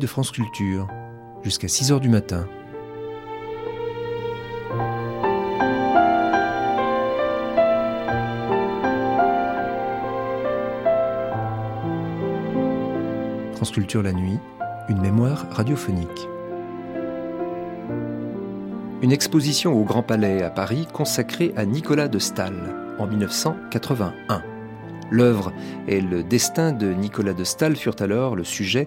de France Culture, jusqu'à 6 heures du matin. France Culture la nuit, une mémoire radiophonique. Une exposition au Grand Palais à Paris consacrée à Nicolas de Staël en 1981. L'œuvre et le destin de Nicolas de Staël furent alors le sujet,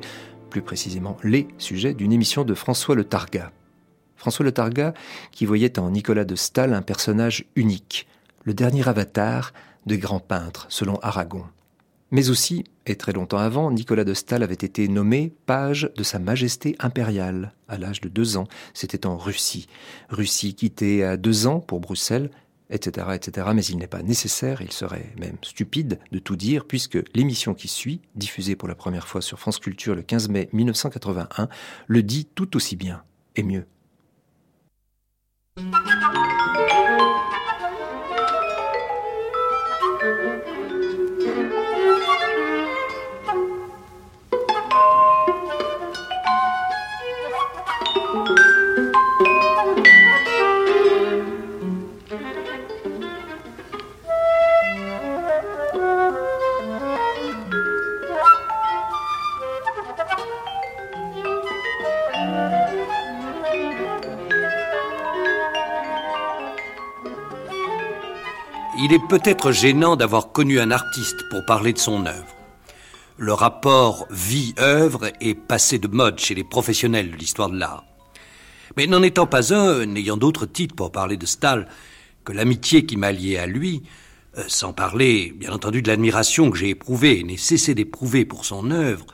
plus précisément les sujets, d'une émission de François Le Targa. François Le Targa qui voyait en Nicolas de Staël un personnage unique, le dernier avatar de grands peintres, selon Aragon. Mais aussi, et très longtemps avant, Nicolas de Staël avait été nommé page de Sa Majesté impériale à l'âge de deux ans. C'était en Russie. Russie quittée à deux ans pour Bruxelles etc., etc. Mais il n'est pas nécessaire, il serait même stupide de tout dire, puisque l'émission qui suit, diffusée pour la première fois sur France Culture le 15 mai 1981, le dit tout aussi bien et mieux. Il est peut-être gênant d'avoir connu un artiste pour parler de son œuvre. Le rapport vie-œuvre est passé de mode chez les professionnels de l'histoire de l'art. Mais n'en étant pas un, n'ayant d'autre titre pour parler de Stahl que l'amitié qui m'a lié à lui, euh, sans parler, bien entendu, de l'admiration que j'ai éprouvée et n'ai cessé d'éprouver pour son œuvre,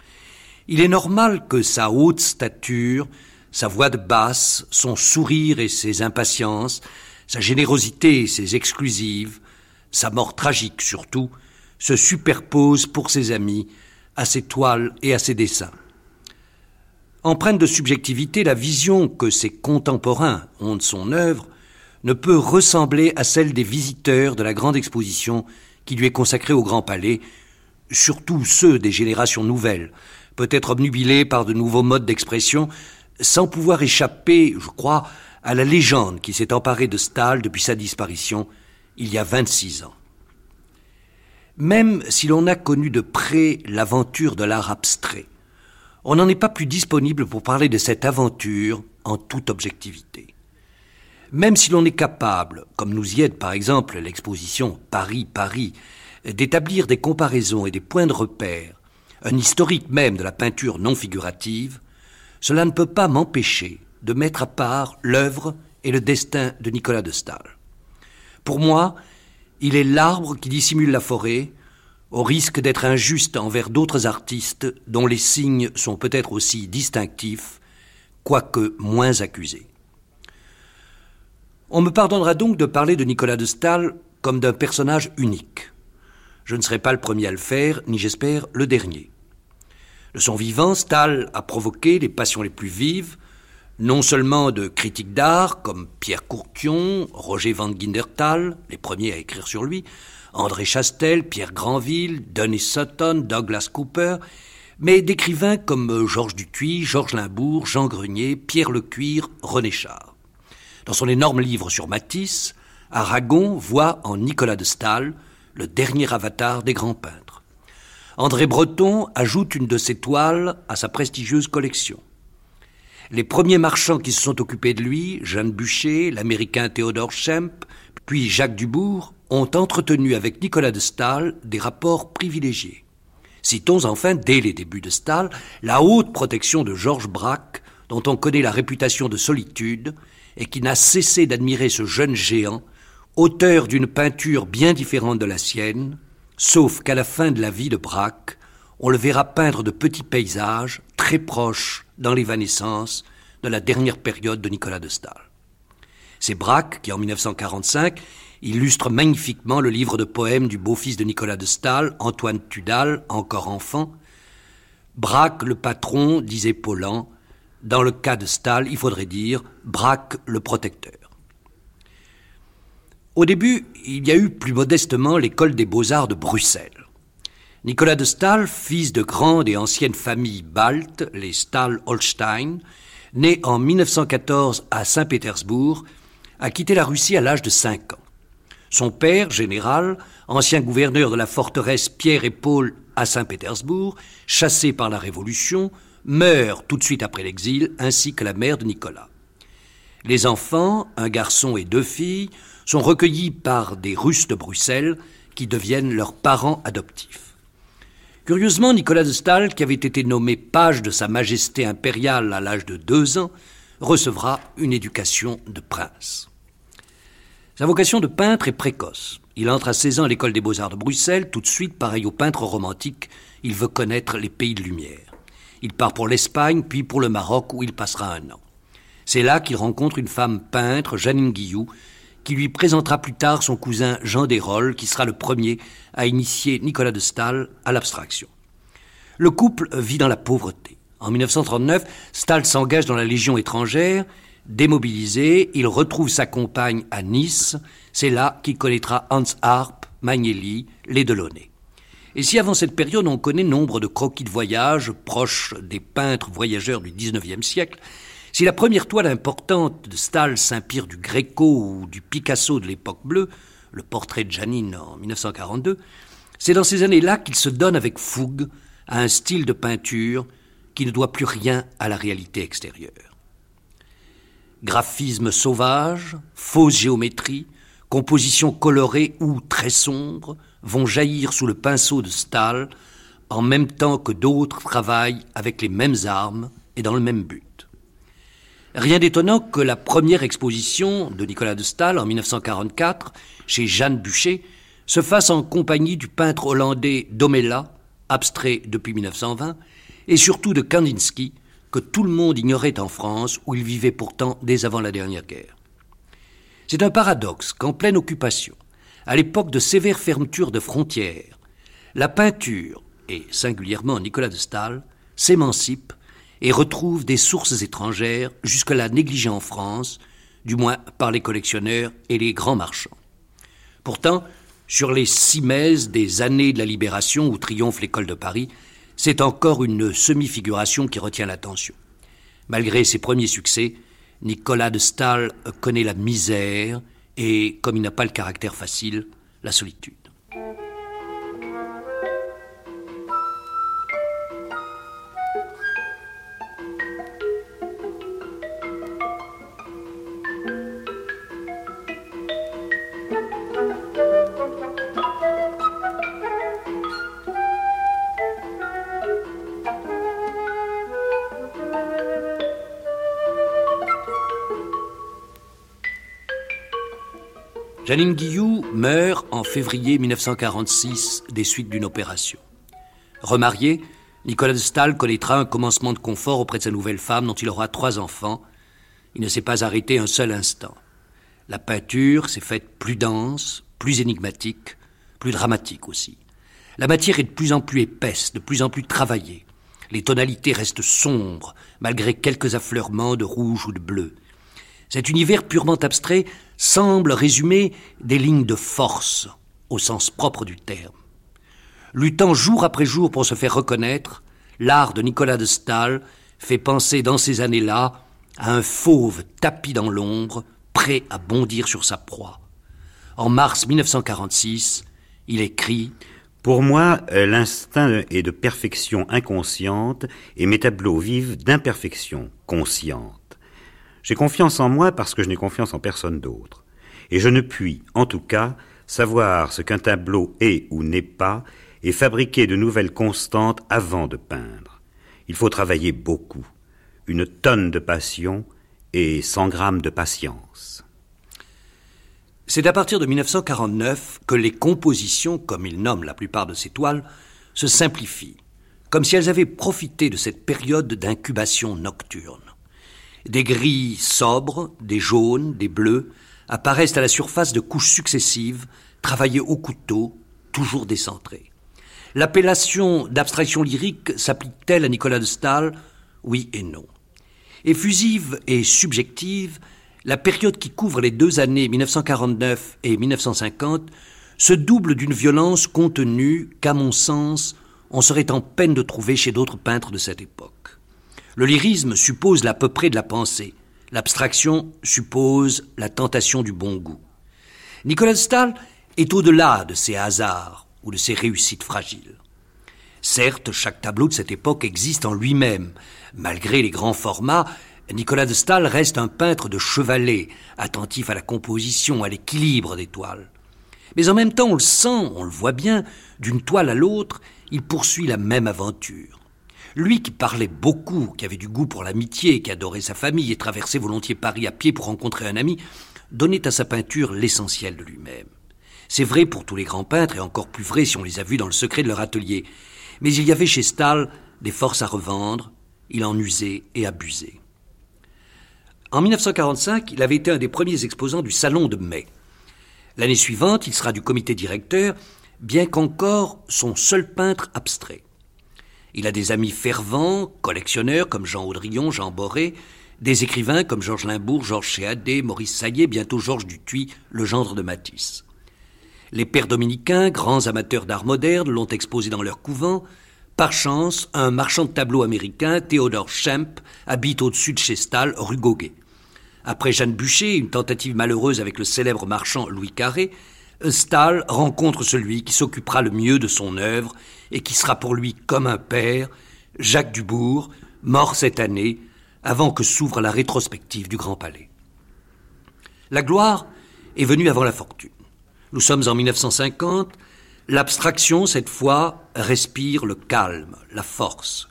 il est normal que sa haute stature, sa voix de basse, son sourire et ses impatiences, sa générosité et ses exclusives, sa mort tragique surtout, se superpose pour ses amis à ses toiles et à ses dessins. Empreinte de subjectivité, la vision que ses contemporains ont de son œuvre ne peut ressembler à celle des visiteurs de la grande exposition qui lui est consacrée au Grand Palais, surtout ceux des générations nouvelles, peut-être obnubilés par de nouveaux modes d'expression, sans pouvoir échapper, je crois, à la légende qui s'est emparée de Stahl depuis sa disparition il y a 26 ans. Même si l'on a connu de près l'aventure de l'art abstrait, on n'en est pas plus disponible pour parler de cette aventure en toute objectivité. Même si l'on est capable, comme nous y aide par exemple l'exposition Paris-Paris, d'établir des comparaisons et des points de repère, un historique même de la peinture non figurative, cela ne peut pas m'empêcher de mettre à part l'œuvre et le destin de Nicolas de Stahl. Pour moi, il est l'arbre qui dissimule la forêt, au risque d'être injuste envers d'autres artistes dont les signes sont peut-être aussi distinctifs, quoique moins accusés. On me pardonnera donc de parler de Nicolas de Stahl comme d'un personnage unique. Je ne serai pas le premier à le faire, ni j'espère le dernier. De son vivant, Stahl a provoqué les passions les plus vives, non seulement de critiques d'art comme Pierre Courtion, Roger Van Gindertal, les premiers à écrire sur lui, André Chastel, Pierre Granville, Denis Sutton, Douglas Cooper, mais d'écrivains comme Georges Dutuy, Georges Limbourg, Jean Grenier, Pierre Lecuir, René Char. Dans son énorme livre sur Matisse, Aragon voit en Nicolas de Stahl le dernier avatar des grands peintres. André Breton ajoute une de ses toiles à sa prestigieuse collection. Les premiers marchands qui se sont occupés de lui, Jeanne Bûcher, l'américain Théodore Schemp, puis Jacques Dubourg, ont entretenu avec Nicolas de Stahl des rapports privilégiés. Citons enfin, dès les débuts de Stahl, la haute protection de Georges Braque, dont on connaît la réputation de solitude, et qui n'a cessé d'admirer ce jeune géant, auteur d'une peinture bien différente de la sienne, sauf qu'à la fin de la vie de Braque, on le verra peindre de petits paysages très proches dans l'évanescence de la dernière période de Nicolas de Stahl. C'est Braque qui, en 1945, illustre magnifiquement le livre de poèmes du beau-fils de Nicolas de Stahl, Antoine Tudal, encore enfant. Braque le patron, disait Paulan. Dans le cas de Stahl, il faudrait dire Braque le protecteur. Au début, il y a eu plus modestement l'école des beaux-arts de Bruxelles. Nicolas de Stahl, fils de grande et ancienne famille balte, les Stahl-Holstein, né en 1914 à Saint-Pétersbourg, a quitté la Russie à l'âge de 5 ans. Son père, général, ancien gouverneur de la forteresse Pierre et Paul à Saint-Pétersbourg, chassé par la Révolution, meurt tout de suite après l'exil, ainsi que la mère de Nicolas. Les enfants, un garçon et deux filles, sont recueillis par des Russes de Bruxelles qui deviennent leurs parents adoptifs. Curieusement, Nicolas de Stahl, qui avait été nommé page de Sa Majesté impériale à l'âge de deux ans, recevra une éducation de prince. Sa vocation de peintre est précoce. Il entre à 16 ans à l'école des beaux-arts de Bruxelles, tout de suite, pareil au peintre romantique, il veut connaître les pays de lumière. Il part pour l'Espagne, puis pour le Maroc, où il passera un an. C'est là qu'il rencontre une femme peintre, Janine Guillou, qui lui présentera plus tard son cousin Jean Desrolles, qui sera le premier à initier Nicolas de Stahl à l'abstraction. Le couple vit dans la pauvreté. En 1939, Stahl s'engage dans la Légion étrangère. Démobilisé, il retrouve sa compagne à Nice. C'est là qu'il connaîtra Hans Harp, Magnelli, les Delaunay. Et si avant cette période on connaît nombre de croquis de voyage proches des peintres voyageurs du XIXe siècle, si la première toile importante de Stahl s'inspire du Gréco ou du Picasso de l'époque bleue, le portrait de Janine en 1942, c'est dans ces années-là qu'il se donne avec fougue à un style de peinture qui ne doit plus rien à la réalité extérieure. Graphisme sauvage, fausse géométrie, composition colorée ou très sombre vont jaillir sous le pinceau de Stahl en même temps que d'autres travaillent avec les mêmes armes et dans le même but. Rien d'étonnant que la première exposition de Nicolas de Stahl en 1944 chez Jeanne Bûcher se fasse en compagnie du peintre hollandais Domela, abstrait depuis 1920, et surtout de Kandinsky, que tout le monde ignorait en France, où il vivait pourtant dès avant la dernière guerre. C'est un paradoxe qu'en pleine occupation, à l'époque de sévères fermetures de frontières, la peinture, et singulièrement Nicolas de Stahl, s'émancipe et retrouve des sources étrangères jusque-là négligées en France, du moins par les collectionneurs et les grands marchands. Pourtant, sur les six mèses des années de la libération où triomphe l'école de Paris, c'est encore une semi-figuration qui retient l'attention. Malgré ses premiers succès, Nicolas de Stahl connaît la misère et, comme il n'a pas le caractère facile, la solitude. Janine Guillou meurt en février 1946 des suites d'une opération. Remarié, Nicolas de Stahl connaîtra un commencement de confort auprès de sa nouvelle femme dont il aura trois enfants. Il ne s'est pas arrêté un seul instant. La peinture s'est faite plus dense, plus énigmatique, plus dramatique aussi. La matière est de plus en plus épaisse, de plus en plus travaillée. Les tonalités restent sombres, malgré quelques affleurements de rouge ou de bleu. Cet univers purement abstrait semble résumer des lignes de force, au sens propre du terme. Luttant jour après jour pour se faire reconnaître, l'art de Nicolas de Stahl fait penser dans ces années-là à un fauve tapis dans l'ombre, prêt à bondir sur sa proie. En mars 1946, il écrit Pour moi, l'instinct est de perfection inconsciente et mes tableaux vivent d'imperfection consciente. J'ai confiance en moi parce que je n'ai confiance en personne d'autre. Et je ne puis, en tout cas, savoir ce qu'un tableau est ou n'est pas et fabriquer de nouvelles constantes avant de peindre. Il faut travailler beaucoup, une tonne de passion et 100 grammes de patience. C'est à partir de 1949 que les compositions, comme il nomme la plupart de ses toiles, se simplifient, comme si elles avaient profité de cette période d'incubation nocturne. Des gris sobres, des jaunes, des bleus, apparaissent à la surface de couches successives, travaillées au couteau, toujours décentrées. L'appellation d'abstraction lyrique s'applique-t-elle à Nicolas de Stahl Oui et non. Effusive et subjective, la période qui couvre les deux années 1949 et 1950 se double d'une violence contenue qu'à mon sens on serait en peine de trouver chez d'autres peintres de cette époque. Le lyrisme suppose l'à peu près de la pensée, l'abstraction suppose la tentation du bon goût. Nicolas Stahl est au-delà de ces hasards ou de ces réussites fragiles. Certes, chaque tableau de cette époque existe en lui-même. Malgré les grands formats, Nicolas de Stahl reste un peintre de chevalet, attentif à la composition, à l'équilibre des toiles. Mais en même temps, on le sent, on le voit bien, d'une toile à l'autre, il poursuit la même aventure. Lui qui parlait beaucoup, qui avait du goût pour l'amitié, qui adorait sa famille et traversait volontiers Paris à pied pour rencontrer un ami, donnait à sa peinture l'essentiel de lui-même. C'est vrai pour tous les grands peintres et encore plus vrai si on les a vus dans le secret de leur atelier. Mais il y avait chez Stahl des forces à revendre, il en usait et abusait. En 1945, il avait été un des premiers exposants du Salon de mai. L'année suivante, il sera du comité directeur, bien qu'encore son seul peintre abstrait. Il a des amis fervents, collectionneurs comme Jean Audrillon, Jean Boré, des écrivains comme Georges Limbourg, Georges Chéadé, Maurice Saillet, bientôt Georges Dutuy, le gendre de Matisse. Les pères dominicains, grands amateurs d'art moderne, l'ont exposé dans leur couvent. Par chance, un marchand de tableaux américain, Theodore Schemp, habite au-dessus de chez Stahl, rue Goguet. Après Jeanne Bûcher, une tentative malheureuse avec le célèbre marchand Louis Carré, Stahl rencontre celui qui s'occupera le mieux de son œuvre et qui sera pour lui comme un père, Jacques Dubourg, mort cette année, avant que s'ouvre la rétrospective du Grand Palais. La gloire est venue avant la fortune. Nous sommes en 1950, l'abstraction, cette fois, respire le calme, la force.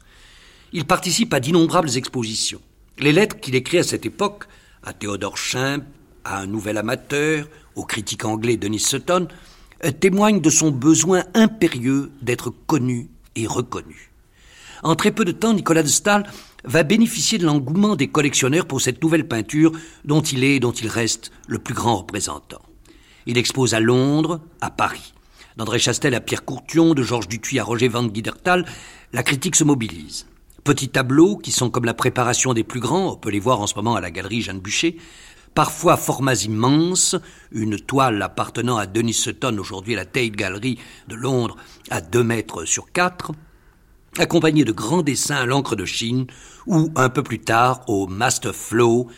Il participe à d'innombrables expositions. Les lettres qu'il écrit à cette époque à Théodore Schimp, à un nouvel amateur, au critique anglais Denis Sutton, euh, témoigne de son besoin impérieux d'être connu et reconnu. En très peu de temps, Nicolas de Stahl va bénéficier de l'engouement des collectionneurs pour cette nouvelle peinture dont il est et dont il reste le plus grand représentant. Il expose à Londres, à Paris. D'André Chastel à Pierre Courtion, de Georges Dutuy à Roger Van Guidertal, la critique se mobilise petits tableaux qui sont comme la préparation des plus grands, on peut les voir en ce moment à la galerie Jeanne Bûcher, parfois formats immenses, une toile appartenant à Denis Sutton, aujourd'hui la Tate Gallery de Londres, à 2 mètres sur 4, accompagnés de grands dessins à l'encre de Chine, ou un peu plus tard au Master Flow,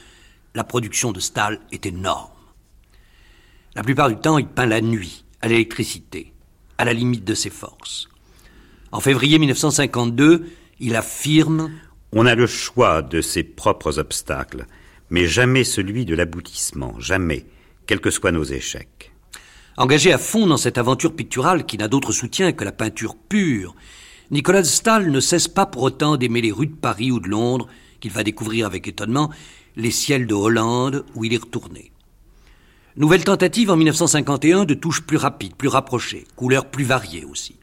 la production de Stahl est énorme. La plupart du temps, il peint la nuit, à l'électricité, à la limite de ses forces. En février 1952, il affirme On a le choix de ses propres obstacles, mais jamais celui de l'aboutissement, jamais, quels que soient nos échecs. Engagé à fond dans cette aventure picturale qui n'a d'autre soutien que la peinture pure, Nicolas de Stahl ne cesse pas pour autant d'aimer les rues de Paris ou de Londres, qu'il va découvrir avec étonnement, les ciels de Hollande où il est retourné. Nouvelle tentative en 1951 de touches plus rapides, plus rapprochées, couleurs plus variées aussi.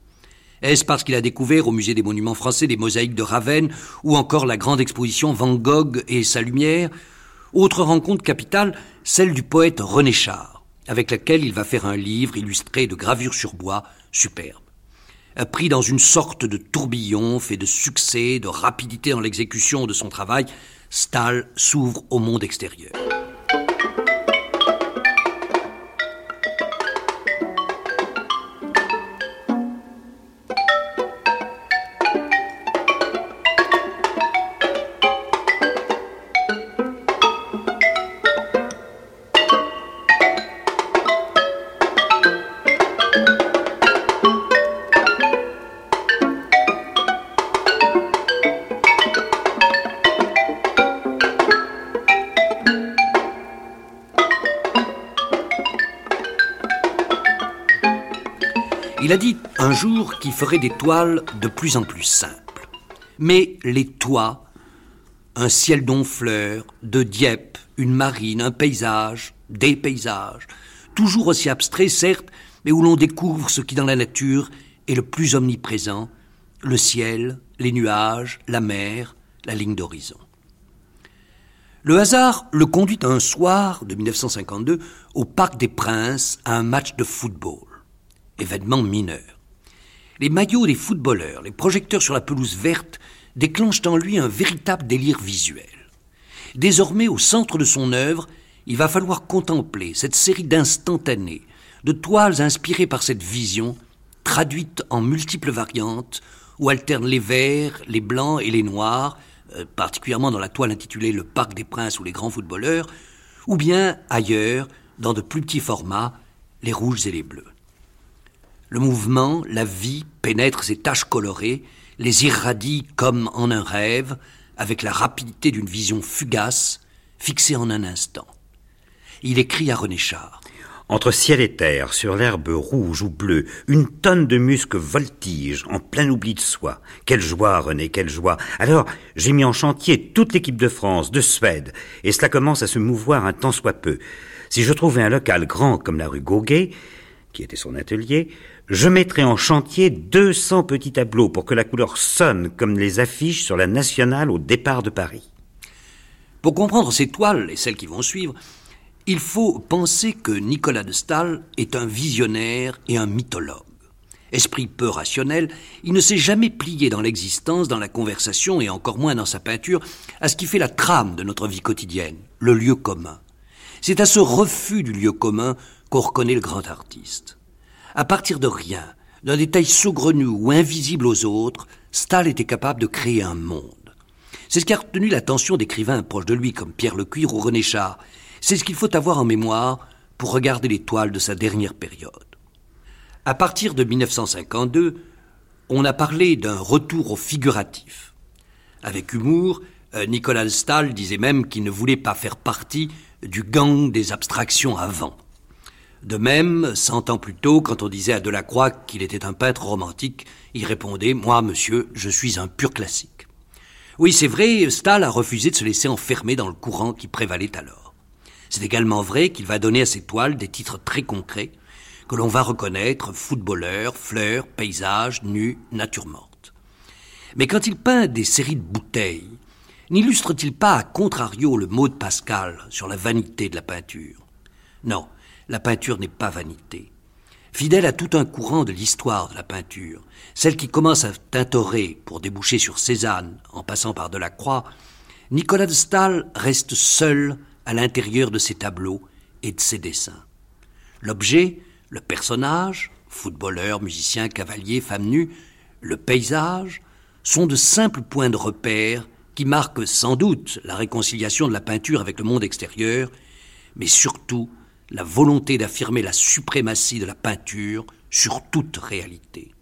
Est-ce parce qu'il a découvert au musée des monuments français des mosaïques de Ravenne ou encore la grande exposition Van Gogh et sa lumière Autre rencontre capitale, celle du poète René Char, avec laquelle il va faire un livre illustré de gravures sur bois superbe. Pris dans une sorte de tourbillon fait de succès, de rapidité dans l'exécution de son travail, Stahl s'ouvre au monde extérieur. Il a dit un jour qu'il ferait des toiles de plus en plus simples. Mais les toits, un ciel d'onfleur, de Dieppe, une marine, un paysage, des paysages, toujours aussi abstraits certes, mais où l'on découvre ce qui dans la nature est le plus omniprésent, le ciel, les nuages, la mer, la ligne d'horizon. Le hasard le conduit un soir de 1952 au Parc des Princes à un match de football événement mineur. Les maillots des footballeurs, les projecteurs sur la pelouse verte déclenchent en lui un véritable délire visuel. Désormais, au centre de son œuvre, il va falloir contempler cette série d'instantanés, de toiles inspirées par cette vision, traduites en multiples variantes, où alternent les verts, les blancs et les noirs, euh, particulièrement dans la toile intitulée Le Parc des Princes ou les grands footballeurs, ou bien ailleurs, dans de plus petits formats, les rouges et les bleus. Le mouvement, la vie pénètre ces taches colorées, les irradie comme en un rêve, avec la rapidité d'une vision fugace, fixée en un instant. Il écrit à René Char. Entre ciel et terre, sur l'herbe rouge ou bleue, une tonne de musc voltige, en plein oubli de soi. Quelle joie, René, quelle joie. Alors, j'ai mis en chantier toute l'équipe de France, de Suède, et cela commence à se mouvoir un tant soit peu. Si je trouvais un local grand comme la rue Gauguet, qui était son atelier, je mettrais en chantier 200 petits tableaux pour que la couleur sonne comme les affiches sur la nationale au départ de Paris. Pour comprendre ces toiles et celles qui vont suivre, il faut penser que Nicolas de Stahl est un visionnaire et un mythologue. Esprit peu rationnel, il ne s'est jamais plié dans l'existence, dans la conversation et encore moins dans sa peinture à ce qui fait la trame de notre vie quotidienne, le lieu commun. C'est à ce refus du lieu commun qu'on reconnaît le grand artiste. À partir de rien, d'un détail saugrenu ou invisible aux autres, Stahl était capable de créer un monde. C'est ce qui a retenu l'attention d'écrivains proches de lui comme Pierre Lecuir ou René Char, c'est ce qu'il faut avoir en mémoire pour regarder les toiles de sa dernière période. À partir de 1952, on a parlé d'un retour au figuratif. Avec humour, euh, Nicolas Stahl disait même qu'il ne voulait pas faire partie du gang des abstractions avant. De même, cent ans plus tôt, quand on disait à Delacroix qu'il était un peintre romantique, il répondait Moi, monsieur, je suis un pur classique. Oui, c'est vrai, Stahl a refusé de se laisser enfermer dans le courant qui prévalait alors. C'est également vrai qu'il va donner à ses toiles des titres très concrets que l'on va reconnaître footballeur, fleurs, paysages, nus, nature morte. Mais quand il peint des séries de bouteilles, n'illustre-t-il pas à contrario le mot de Pascal sur la vanité de la peinture? Non, la peinture n'est pas vanité. Fidèle à tout un courant de l'histoire de la peinture, celle qui commence à tintorer pour déboucher sur Cézanne en passant par Delacroix, Nicolas de Stahl reste seul à l'intérieur de ses tableaux et de ses dessins. L'objet, le personnage, footballeur, musicien, cavalier, femme nue, le paysage, sont de simples points de repère qui marquent sans doute la réconciliation de la peinture avec le monde extérieur, mais surtout la volonté d'affirmer la suprématie de la peinture sur toute réalité.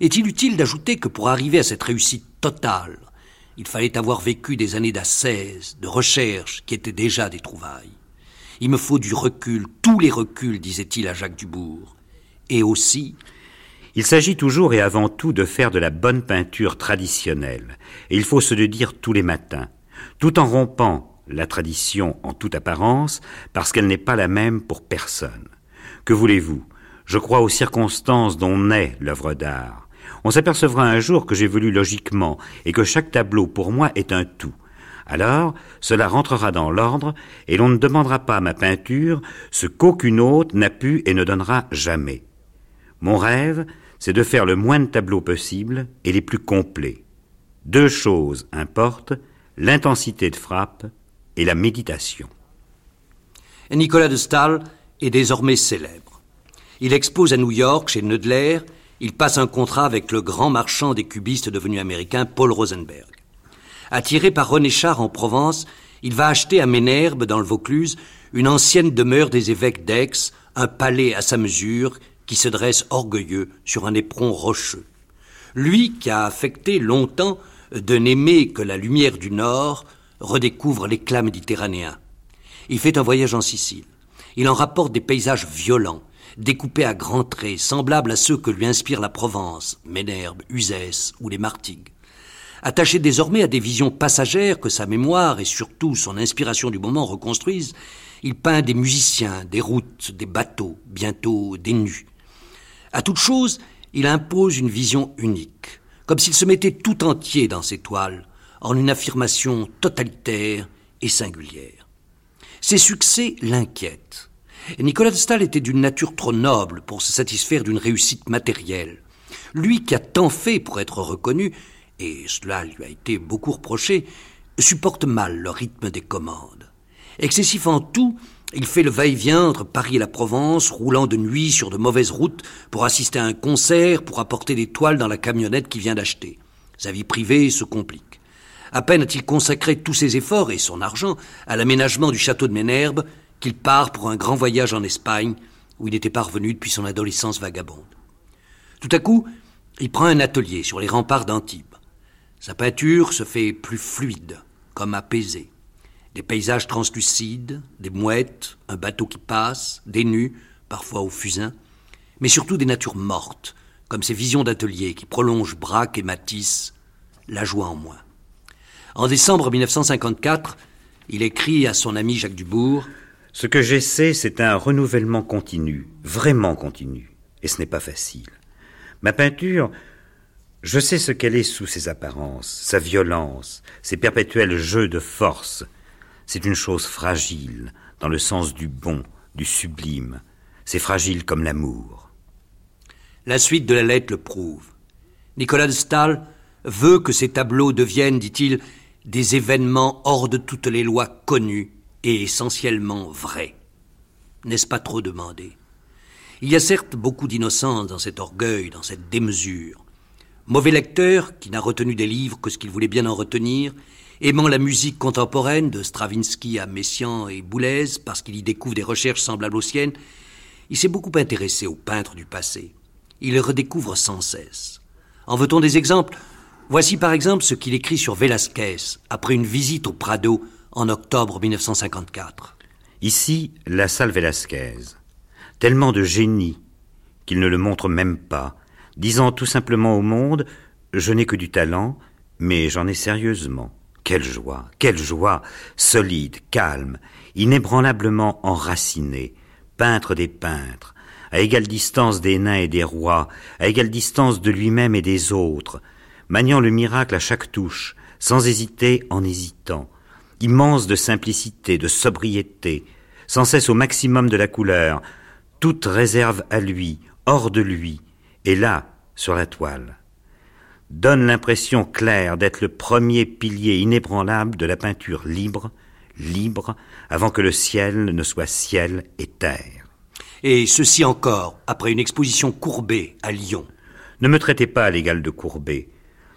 Est-il utile d'ajouter que pour arriver à cette réussite totale, il fallait avoir vécu des années d'ascèse, de recherche, qui étaient déjà des trouvailles? Il me faut du recul, tous les reculs, disait-il à Jacques Dubourg. Et aussi. Il s'agit toujours et avant tout de faire de la bonne peinture traditionnelle, et il faut se le dire tous les matins, tout en rompant la tradition en toute apparence, parce qu'elle n'est pas la même pour personne. Que voulez-vous? Je crois aux circonstances dont naît l'œuvre d'art on s'apercevra un jour que j'évolue logiquement et que chaque tableau pour moi est un tout. Alors, cela rentrera dans l'ordre et l'on ne demandera pas à ma peinture ce qu'aucune autre n'a pu et ne donnera jamais. Mon rêve, c'est de faire le moins de tableaux possible et les plus complets. Deux choses importent, l'intensité de frappe et la méditation. Nicolas de Stahl est désormais célèbre. Il expose à New York chez Neudler il passe un contrat avec le grand marchand des cubistes devenu américain Paul Rosenberg. Attiré par René Char en Provence, il va acheter à Ménherbe, dans le Vaucluse, une ancienne demeure des évêques d'Aix, un palais à sa mesure qui se dresse orgueilleux sur un éperon rocheux. Lui qui a affecté longtemps de n'aimer que la lumière du Nord, redécouvre l'éclat méditerranéen. Il fait un voyage en Sicile. Il en rapporte des paysages violents, découpés à grands traits, semblables à ceux que lui inspire la Provence, Ménherbe, Uzès ou les Martigues. Attaché désormais à des visions passagères que sa mémoire et surtout son inspiration du moment reconstruisent, il peint des musiciens, des routes, des bateaux, bientôt des nus. À toute chose, il impose une vision unique, comme s'il se mettait tout entier dans ses toiles, en une affirmation totalitaire et singulière. Ses succès l'inquiètent. Nicolas de Stahl était d'une nature trop noble pour se satisfaire d'une réussite matérielle. Lui qui a tant fait pour être reconnu, et cela lui a été beaucoup reproché, supporte mal le rythme des commandes. Excessif en tout, Il fait le va-et-vient entre Paris et la Provence, roulant de nuit sur de mauvaises routes pour assister à un concert, pour apporter des toiles dans la camionnette qu'il vient d'acheter. Sa vie privée se complique. À peine a-t-il consacré tous ses efforts et son argent à l'aménagement du château de Ménherbe qu'il part pour un grand voyage en Espagne, où il n'était pas revenu depuis son adolescence vagabonde. Tout à coup, il prend un atelier sur les remparts d'Antibes. Sa peinture se fait plus fluide, comme apaisée. Des paysages translucides, des mouettes, un bateau qui passe, des nus, parfois au fusain, mais surtout des natures mortes, comme ces visions d'atelier qui prolongent Braque et Matisse, la joie en moins. En décembre 1954, il écrit à son ami Jacques Dubourg Ce que j'essaie, c'est un renouvellement continu, vraiment continu, et ce n'est pas facile. Ma peinture, je sais ce qu'elle est sous ses apparences, sa violence, ses perpétuels jeux de force. C'est une chose fragile, dans le sens du bon, du sublime. C'est fragile comme l'amour. La suite de la lettre le prouve. Nicolas de Stahl veut que ces tableaux deviennent, dit-il, des événements hors de toutes les lois connues et essentiellement vrais. N'est-ce pas trop demandé? Il y a certes beaucoup d'innocence dans cet orgueil, dans cette démesure. Mauvais lecteur, qui n'a retenu des livres que ce qu'il voulait bien en retenir, aimant la musique contemporaine de Stravinsky à Messiaen et Boulez parce qu'il y découvre des recherches semblables aux siennes, il s'est beaucoup intéressé aux peintres du passé. Il les redécouvre sans cesse. En veut-on des exemples? Voici par exemple ce qu'il écrit sur Velázquez après une visite au Prado en octobre 1954. Ici, la salle Velázquez. Tellement de génie qu'il ne le montre même pas, disant tout simplement au monde Je n'ai que du talent, mais j'en ai sérieusement. Quelle joie, quelle joie, solide, calme, inébranlablement enraciné, peintre des peintres, à égale distance des nains et des rois, à égale distance de lui-même et des autres, maniant le miracle à chaque touche, sans hésiter en hésitant, immense de simplicité, de sobriété, sans cesse au maximum de la couleur, toute réserve à lui, hors de lui, et là, sur la toile. Donne l'impression claire d'être le premier pilier inébranlable de la peinture libre, libre, avant que le ciel ne soit ciel et terre. Et ceci encore, après une exposition courbée à Lyon. Ne me traitez pas à l'égal de Courbet.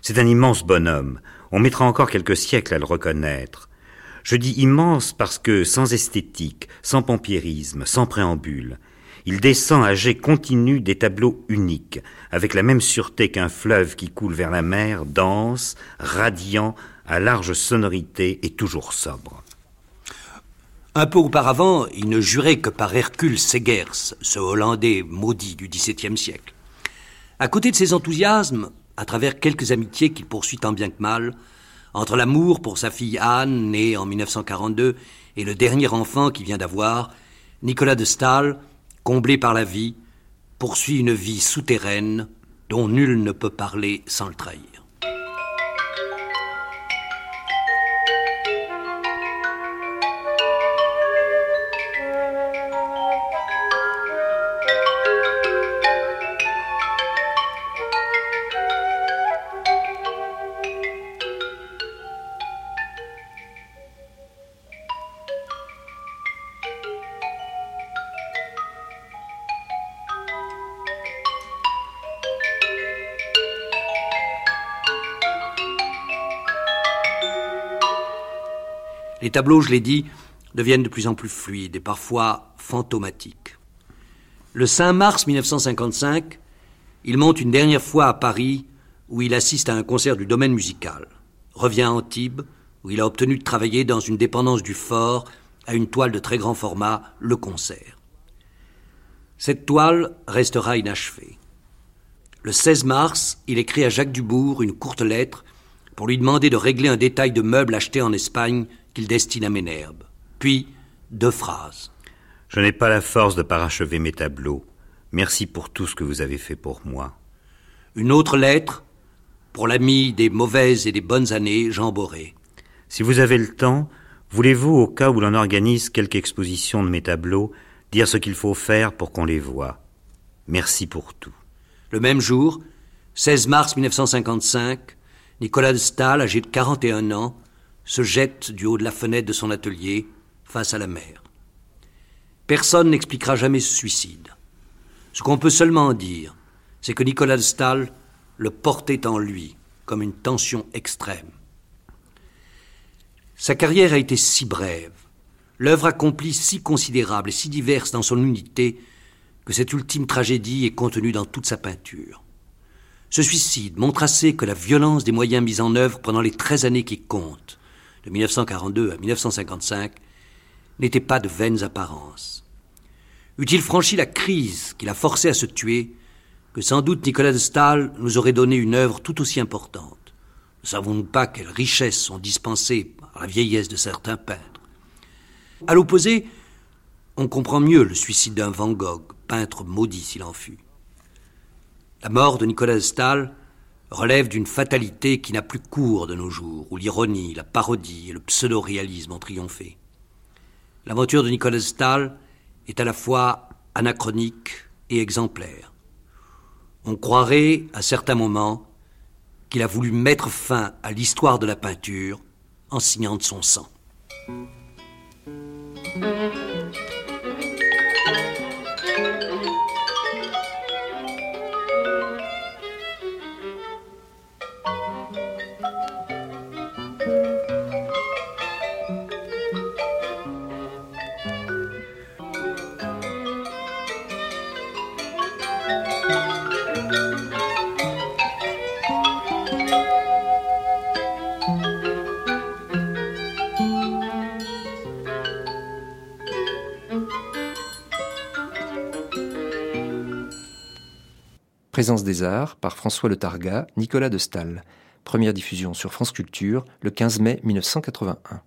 C'est un immense bonhomme. On mettra encore quelques siècles à le reconnaître. Je dis immense parce que, sans esthétique, sans pompiérisme, sans préambule, il descend à jet continu des tableaux uniques, avec la même sûreté qu'un fleuve qui coule vers la mer, dense, radiant, à large sonorité et toujours sobre. Un peu auparavant, il ne jurait que par Hercule Segers, ce Hollandais maudit du XVIIe siècle. À côté de ses enthousiasmes, à travers quelques amitiés qu'il poursuit tant bien que mal, entre l'amour pour sa fille Anne, née en 1942, et le dernier enfant qu'il vient d'avoir, Nicolas de Stahl, comblé par la vie, poursuit une vie souterraine dont nul ne peut parler sans le trahir. Les tableaux, je l'ai dit, deviennent de plus en plus fluides et parfois fantomatiques. Le 5 mars 1955, il monte une dernière fois à Paris où il assiste à un concert du domaine musical, revient à Antibes où il a obtenu de travailler dans une dépendance du fort à une toile de très grand format, Le Concert. Cette toile restera inachevée. Le 16 mars, il écrit à Jacques Dubourg une courte lettre pour lui demander de régler un détail de meubles achetés en Espagne qu'il destine à Ménherbe. Puis, deux phrases. Je n'ai pas la force de parachever mes tableaux. Merci pour tout ce que vous avez fait pour moi. Une autre lettre pour l'ami des mauvaises et des bonnes années, Jean Boré. Si vous avez le temps, voulez-vous, au cas où l'on organise quelque exposition de mes tableaux, dire ce qu'il faut faire pour qu'on les voie? Merci pour tout. Le même jour, 16 mars 1955, Nicolas de Stahl, âgé de 41 ans, se jette du haut de la fenêtre de son atelier face à la mer. Personne n'expliquera jamais ce suicide. Ce qu'on peut seulement dire, c'est que Nicolas de Stahl le portait en lui, comme une tension extrême. Sa carrière a été si brève, l'œuvre accomplie si considérable et si diverse dans son unité, que cette ultime tragédie est contenue dans toute sa peinture. Ce suicide montre assez que la violence des moyens mis en œuvre pendant les treize années qui comptent, de 1942 à 1955, n'était pas de vaines apparences. Eût-il franchi la crise qui l'a forcé à se tuer, que sans doute Nicolas de Stahl nous aurait donné une œuvre tout aussi importante. Ne savons-nous pas quelles richesses sont dispensées par la vieillesse de certains peintres? À l'opposé, on comprend mieux le suicide d'un Van Gogh, peintre maudit s'il en fut. La mort de Nicolas Stahl relève d'une fatalité qui n'a plus cours de nos jours, où l'ironie, la parodie et le pseudo-réalisme ont triomphé. L'aventure de Nicolas Stahl est à la fois anachronique et exemplaire. On croirait, à certains moments, qu'il a voulu mettre fin à l'histoire de la peinture en signant de son sang. Présence des Arts par François Le Targa, Nicolas de Stahl. Première diffusion sur France Culture le 15 mai 1981.